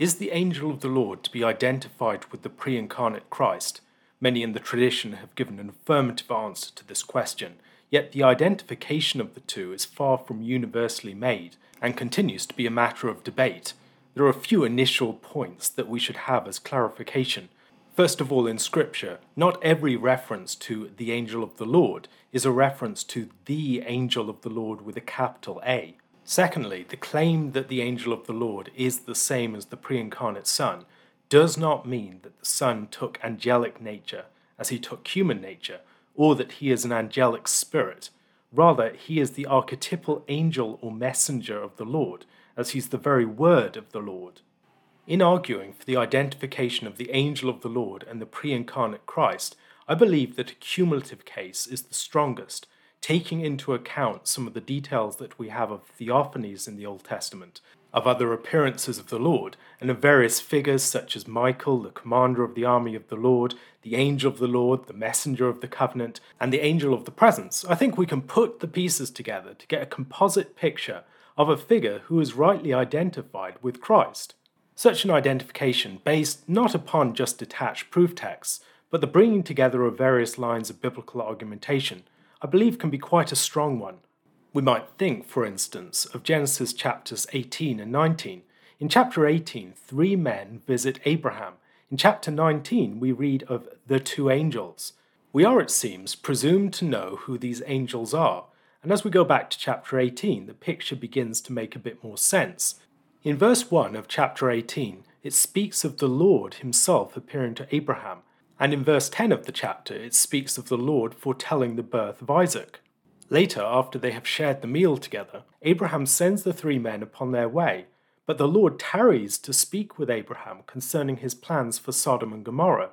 Is the angel of the Lord to be identified with the pre incarnate Christ? Many in the tradition have given an affirmative answer to this question, yet the identification of the two is far from universally made and continues to be a matter of debate. There are a few initial points that we should have as clarification. First of all, in Scripture, not every reference to the angel of the Lord is a reference to the angel of the Lord with a capital A. Secondly, the claim that the angel of the Lord is the same as the pre incarnate Son does not mean that the Son took angelic nature as he took human nature, or that he is an angelic spirit. Rather, he is the archetypal angel or messenger of the Lord, as he's the very word of the Lord. In arguing for the identification of the angel of the Lord and the pre incarnate Christ, I believe that a cumulative case is the strongest, taking into account some of the details that we have of theophanies in the Old Testament, of other appearances of the Lord, and of various figures such as Michael, the commander of the army of the Lord, the angel of the Lord, the messenger of the covenant, and the angel of the presence, I think we can put the pieces together to get a composite picture of a figure who is rightly identified with Christ. Such an identification, based not upon just detached proof texts, but the bringing together of various lines of biblical argumentation, I believe can be quite a strong one. We might think, for instance, of Genesis chapters 18 and 19. In chapter 18, three men visit Abraham. In chapter 19, we read of the two angels. We are, it seems, presumed to know who these angels are, and as we go back to chapter 18, the picture begins to make a bit more sense. In verse 1 of chapter 18, it speaks of the Lord himself appearing to Abraham, and in verse 10 of the chapter, it speaks of the Lord foretelling the birth of Isaac. Later, after they have shared the meal together, Abraham sends the three men upon their way, but the Lord tarries to speak with Abraham concerning his plans for Sodom and Gomorrah.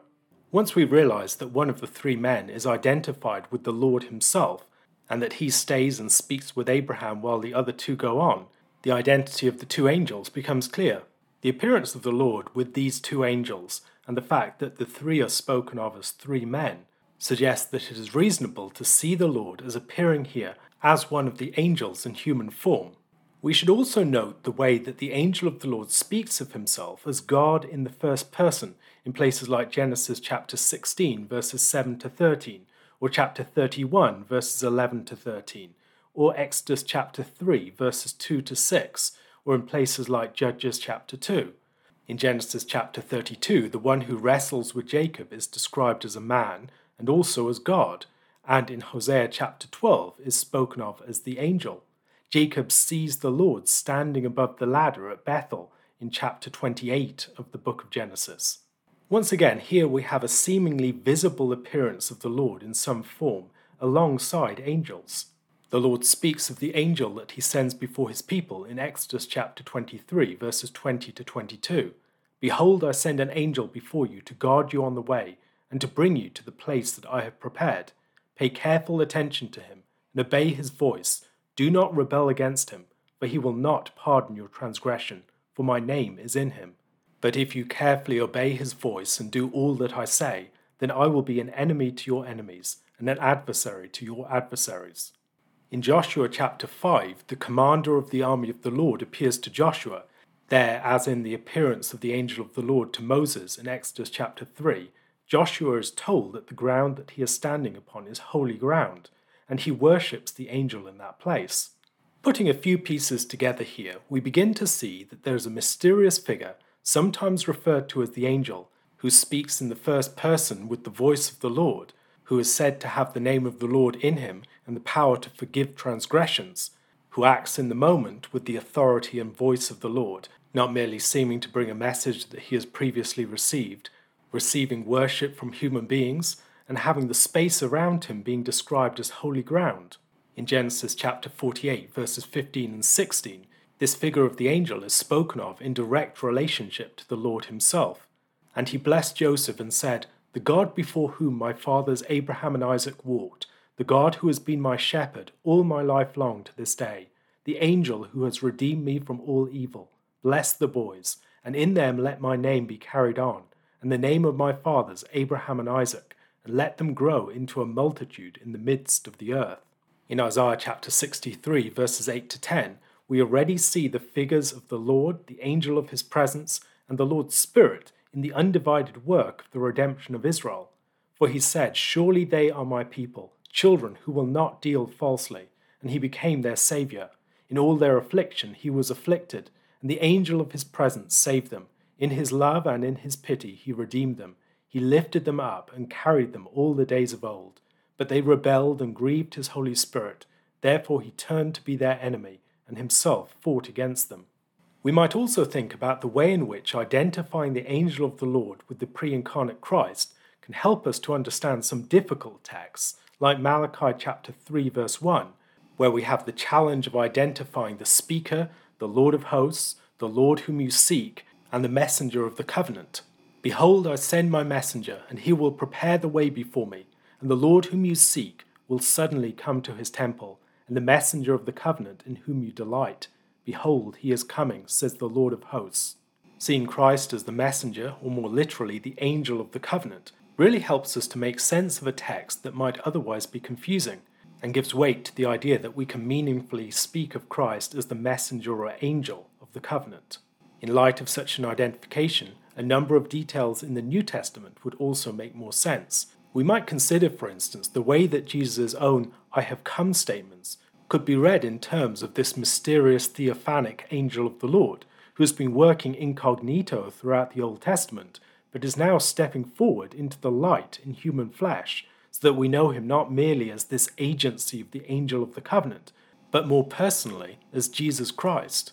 Once we realize that one of the three men is identified with the Lord himself, and that he stays and speaks with Abraham while the other two go on, the identity of the two angels becomes clear. The appearance of the Lord with these two angels and the fact that the three are spoken of as three men suggests that it is reasonable to see the Lord as appearing here as one of the angels in human form. We should also note the way that the angel of the Lord speaks of himself as God in the first person in places like Genesis chapter 16, verses 7 to 13, or chapter 31, verses 11 to 13, or Exodus chapter 3, verses 2 to 6, or in places like Judges chapter 2. In Genesis chapter 32, the one who wrestles with Jacob is described as a man and also as God, and in Hosea chapter 12 is spoken of as the angel. Jacob sees the Lord standing above the ladder at Bethel in chapter 28 of the book of Genesis. Once again, here we have a seemingly visible appearance of the Lord in some form alongside angels. The Lord speaks of the angel that he sends before his people in Exodus chapter 23, verses 20 to 22. Behold, I send an angel before you to guard you on the way and to bring you to the place that I have prepared. Pay careful attention to him and obey his voice. Do not rebel against him, for he will not pardon your transgression, for my name is in him. But if you carefully obey his voice and do all that I say, then I will be an enemy to your enemies and an adversary to your adversaries. In Joshua chapter 5, the commander of the army of the Lord appears to Joshua, there, as in the appearance of the angel of the Lord to Moses in Exodus chapter 3. Joshua is told that the ground that he is standing upon is holy ground, and he worships the angel in that place. Putting a few pieces together here, we begin to see that there is a mysterious figure, sometimes referred to as the angel, who speaks in the first person with the voice of the Lord, who is said to have the name of the Lord in him and the power to forgive transgressions, who acts in the moment with the authority and voice of the Lord, not merely seeming to bring a message that he has previously received, receiving worship from human beings, and having the space around him being described as holy ground. In Genesis chapter 48, verses 15 and 16, this figure of the angel is spoken of in direct relationship to the Lord himself. And he blessed Joseph and said, the God before whom my fathers Abraham and Isaac walked, the God who has been my shepherd all my life long to this day, the angel who has redeemed me from all evil, bless the boys, and in them let my name be carried on, and the name of my fathers Abraham and Isaac, and let them grow into a multitude in the midst of the earth. In Isaiah chapter 63, verses 8 to 10, we already see the figures of the Lord, the angel of his presence, and the Lord's Spirit in the undivided work of the redemption of Israel. For he said, Surely they are my people, children who will not deal falsely, and he became their Saviour. In all their affliction he was afflicted, and the angel of his presence saved them. In his love and in his pity he redeemed them. He lifted them up and carried them all the days of old. But they rebelled and grieved his Holy Spirit. Therefore he turned to be their enemy, and himself fought against them. We might also think about the way in which identifying the angel of the Lord with the pre incarnate Christ can help us to understand some difficult texts, like Malachi chapter 3, verse 1, where we have the challenge of identifying the speaker, the Lord of hosts, the Lord whom you seek, and the messenger of the covenant. Behold, I send my messenger, and he will prepare the way before me, and the Lord whom you seek will suddenly come to his temple, and the messenger of the covenant in whom you delight. Behold, he is coming, says the Lord of hosts. Seeing Christ as the messenger, or more literally, the angel of the covenant, really helps us to make sense of a text that might otherwise be confusing, and gives weight to the idea that we can meaningfully speak of Christ as the messenger or angel of the covenant. In light of such an identification, a number of details in the New Testament would also make more sense. We might consider, for instance, the way that Jesus' own I have come statements could be read in terms of this mysterious theophanic angel of the Lord, who has been working incognito throughout the Old Testament, but is now stepping forward into the light in human flesh, so that we know him not merely as this agency of the angel of the covenant, but more personally as Jesus Christ.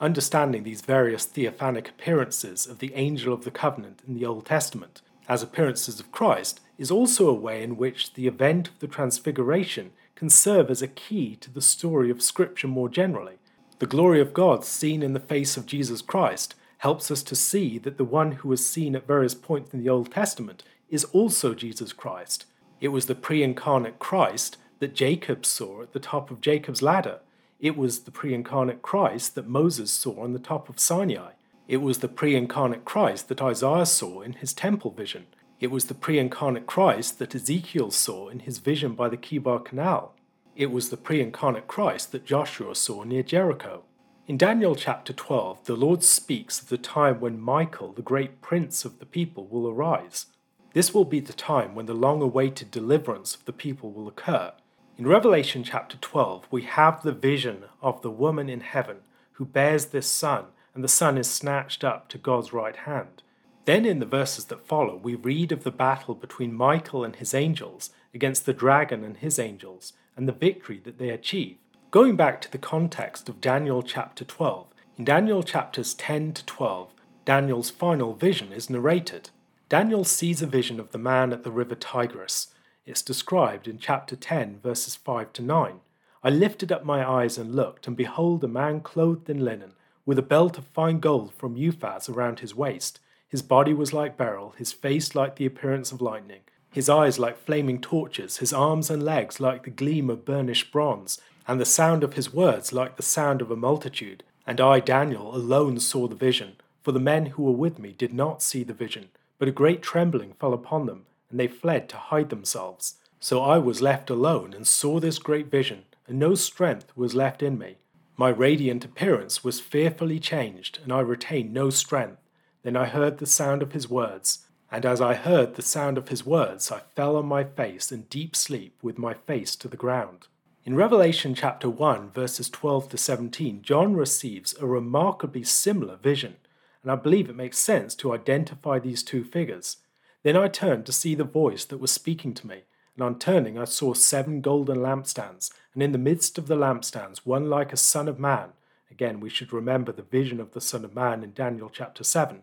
Understanding these various theophanic appearances of the angel of the covenant in the Old Testament as appearances of Christ is also a way in which the event of the Transfiguration can serve as a key to the story of Scripture more generally. The glory of God seen in the face of Jesus Christ helps us to see that the one who was seen at various points in the Old Testament is also Jesus Christ. It was the pre incarnate Christ that Jacob saw at the top of Jacob's ladder it was the pre incarnate Christ that Moses saw on the top of Sinai. It was the pre incarnate Christ that Isaiah saw in his temple vision. It was the pre incarnate Christ that Ezekiel saw in his vision by the Chebar Canal. It was the pre incarnate Christ that Joshua saw near Jericho. In Daniel chapter 12, the Lord speaks of the time when Michael, the great prince of the people, will arise. This will be the time when the long awaited deliverance of the people will occur. In Revelation chapter 12, we have the vision of the woman in heaven who bears this son, and the son is snatched up to God's right hand. Then, in the verses that follow, we read of the battle between Michael and his angels against the dragon and his angels, and the victory that they achieve. Going back to the context of Daniel chapter 12, in Daniel chapters 10 to 12, Daniel's final vision is narrated. Daniel sees a vision of the man at the river Tigris it's described in chapter 10, verses 5 to 9. I lifted up my eyes and looked, and behold, a man clothed in linen, with a belt of fine gold from Uphaz around his waist. His body was like beryl, his face like the appearance of lightning, his eyes like flaming torches, his arms and legs like the gleam of burnished bronze, and the sound of his words like the sound of a multitude. And I, Daniel, alone saw the vision, for the men who were with me did not see the vision, but a great trembling fell upon them and they fled to hide themselves. So I was left alone and saw this great vision, and no strength was left in me. My radiant appearance was fearfully changed, and I retained no strength. Then I heard the sound of his words, and as I heard the sound of his words, I fell on my face in deep sleep with my face to the ground. In Revelation chapter 1, verses 12 to 17, John receives a remarkably similar vision, and I believe it makes sense to identify these two figures. Then I turned to see the voice that was speaking to me, and on turning I saw seven golden lampstands, and in the midst of the lampstands one like a son of man. Again, we should remember the vision of the Son of Man in Daniel chapter 7.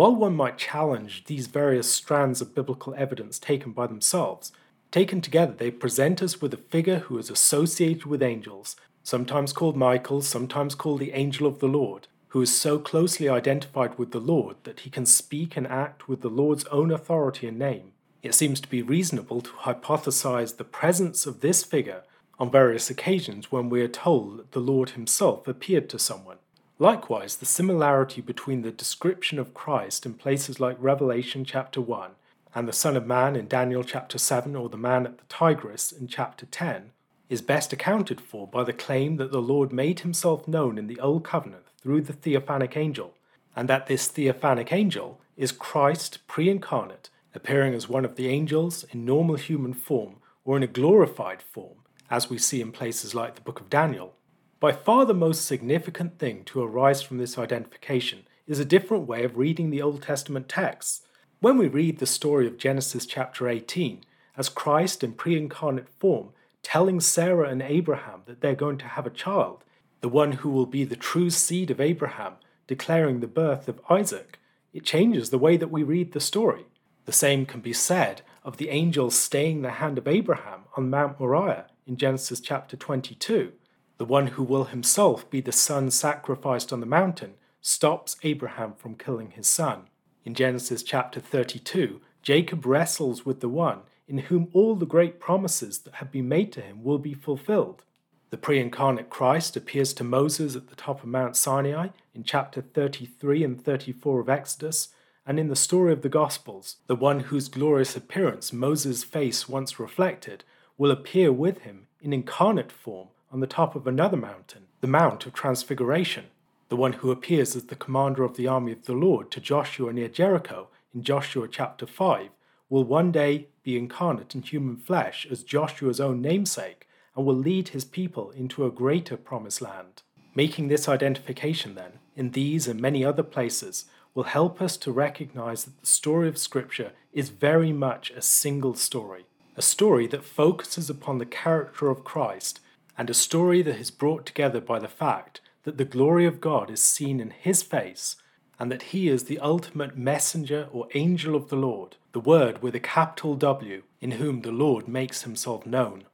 While one might challenge these various strands of biblical evidence taken by themselves, taken together they present us with a figure who is associated with angels, sometimes called Michael, sometimes called the angel of the Lord. who is so closely identified with the Lord that he can speak and act with the Lord's own authority and name, it seems to be reasonable to hypothesize the presence of this figure on various occasions when we are told that the Lord himself appeared to someone. Likewise, the similarity between the description of Christ in places like Revelation chapter 1 and the Son of Man in Daniel chapter 7 or the man at the Tigris in chapter 10 is best accounted for by the claim that the Lord made himself known in the Old Covenant through the theophanic angel, and that this theophanic angel is Christ pre incarnate, appearing as one of the angels in normal human form or in a glorified form, as we see in places like the book of Daniel. By far the most significant thing to arise from this identification is a different way of reading the Old Testament texts. When we read the story of Genesis chapter 18, as Christ in pre incarnate form telling Sarah and Abraham that they're going to have a child, the one who will be the true seed of Abraham, declaring the birth of Isaac, it changes the way that we read the story. The same can be said of the angel staying the hand of Abraham on Mount Moriah in Genesis chapter 22. The one who will himself be the son sacrificed on the mountain stops Abraham from killing his son. In Genesis chapter 32, Jacob wrestles with the one in whom all the great promises that have been made to him will be fulfilled. The pre incarnate Christ appears to Moses at the top of Mount Sinai in chapter 33 and 34 of Exodus, and in the story of the Gospels, the one whose glorious appearance Moses' face once reflected will appear with him in incarnate form on the top of another mountain, the Mount of Transfiguration. The one who appears as the commander of the army of the Lord to Joshua near Jericho in Joshua chapter 5 will one day be incarnate in human flesh as Joshua's own namesake and will lead his people into a greater promised land. Making this identification, then, in these and many other places, will help us to recognize that the story of Scripture is very much a single story, a story that focuses upon the character of Christ, and a story that is brought together by the fact that the glory of God is seen in His face and that he is the ultimate messenger or angel of the Lord, the Word with a capital W, in whom the Lord makes himself known.